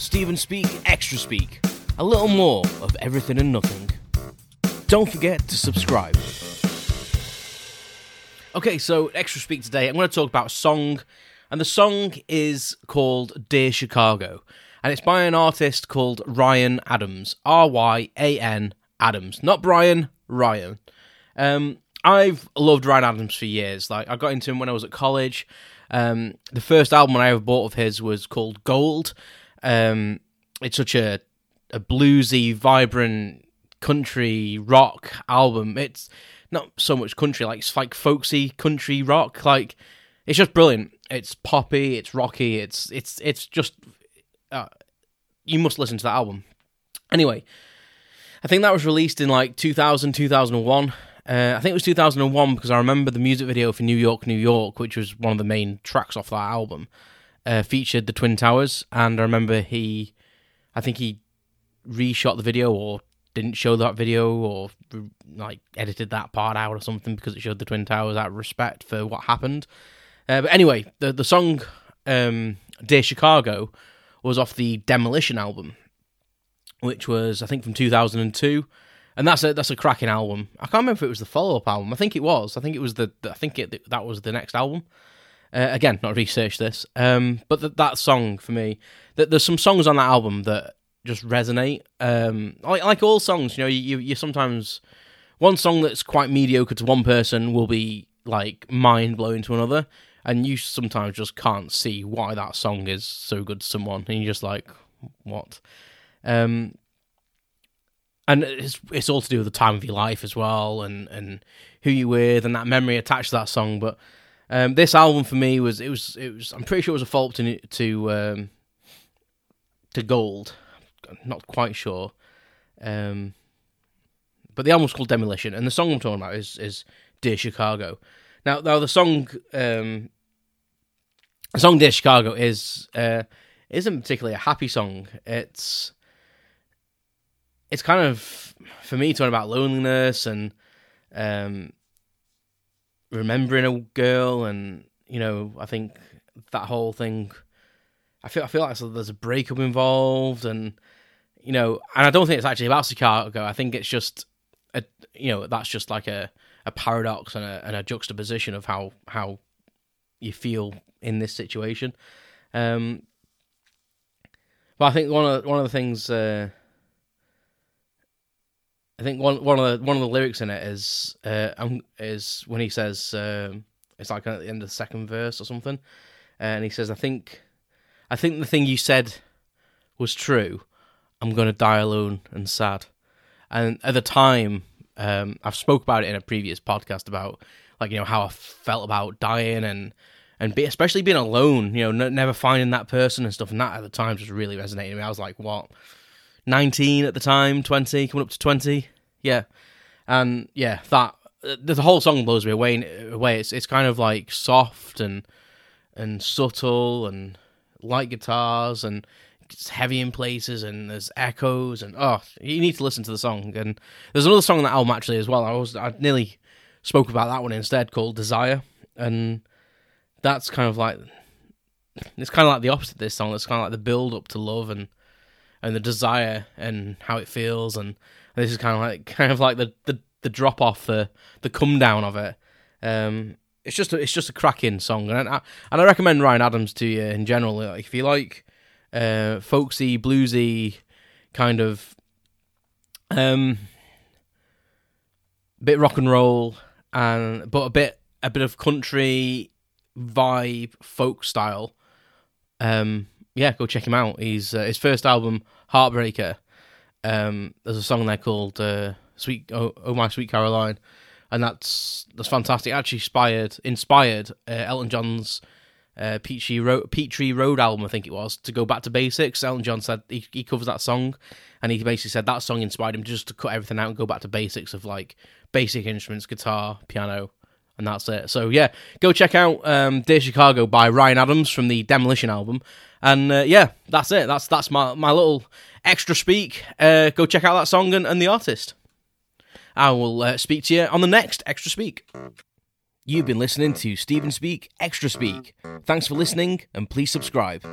Stephen Speak, Extra Speak. A little more of everything and nothing. Don't forget to subscribe. Okay, so Extra Speak today, I'm going to talk about a song, and the song is called Dear Chicago, and it's by an artist called Ryan Adams. R Y A N Adams. Not Brian, Ryan. Um, I've loved Ryan Adams for years. Like, I got into him when I was at college. Um, the first album I ever bought of his was called Gold. Um, it's such a a bluesy, vibrant country rock album. It's not so much country, like it's like folksy country rock. Like it's just brilliant. It's poppy. It's rocky. It's it's it's just uh, you must listen to that album. Anyway, I think that was released in like 2000, 2001. Uh, I think it was 2001 because I remember the music video for New York, New York, which was one of the main tracks off that album, uh, featured the Twin Towers. And I remember he, I think he reshot the video or didn't show that video or like edited that part out or something because it showed the Twin Towers out of respect for what happened. Uh, but anyway, the the song um, "Dear Chicago" was off the Demolition album, which was I think from 2002 and that's a that's a cracking album. I can't remember if it was the follow up album. I think it was. I think it was the. I think it that was the next album. Uh, again, not researched this, um, but the, that song for me, that there's some songs on that album that just resonate. Um, like like all songs, you know, you you sometimes one song that's quite mediocre to one person will be like mind blowing to another, and you sometimes just can't see why that song is so good to someone, and you're just like, what? Um, and it's it's all to do with the time of your life as well, and and who you with, and that memory attached to that song. But um, this album for me was it was it was I'm pretty sure it was a fault to to um, to Gold. I'm not quite sure, um, but the album's called Demolition, and the song I'm talking about is is Dear Chicago. Now, now the song um, the song Dear Chicago is uh, isn't particularly a happy song. It's it's kind of for me talking about loneliness and um, remembering a girl, and you know, I think that whole thing. I feel I feel like there's a breakup involved, and you know, and I don't think it's actually about Chicago. I think it's just a you know that's just like a, a paradox and a, and a juxtaposition of how how you feel in this situation. Um, but I think one of one of the things uh, I think one one of the one of the lyrics in it is uh, um, is when he says um, it's like at the end of the second verse or something, and he says, "I think, I think the thing you said was true. I'm gonna die alone and sad." And at the time, um, I've spoke about it in a previous podcast about like you know how I felt about dying and and be, especially being alone, you know, n- never finding that person and stuff. And that at the time just really resonated with me. I was like, what? 19 at the time, 20, coming up to 20. Yeah. And yeah, that the whole song blows me away. Away, it's it's kind of like soft and and subtle and light guitars and it's heavy in places and there's echoes and oh, you need to listen to the song. And there's another song on that album actually as well. I was I nearly spoke about that one instead called Desire, and that's kind of like it's kind of like the opposite of this song. It's kind of like the build up to love and and the desire and how it feels and this is kind of like kind of like the the, the drop off the the come down of it. Um it's just a, it's just a cracking song and I, and I recommend Ryan Adams to you in general. Like if you like uh folksy bluesy kind of um bit rock and roll and but a bit a bit of country vibe folk style um yeah, go check him out. He's uh, his first album, Heartbreaker. Um, there's a song there called uh, "Sweet oh, oh, My Sweet Caroline," and that's that's fantastic. Actually, inspired inspired uh, Elton John's uh, Peachy Road, Peachtree Road album, I think it was, to go back to basics. Elton John said he, he covers that song, and he basically said that song inspired him just to cut everything out and go back to basics of like basic instruments, guitar, piano, and that's it. So yeah, go check out um, "Dear Chicago" by Ryan Adams from the Demolition album. And uh, yeah, that's it. That's that's my my little extra speak. Uh, go check out that song and, and the artist. I will uh, speak to you on the next extra speak. You've been listening to Stephen Speak Extra Speak. Thanks for listening, and please subscribe.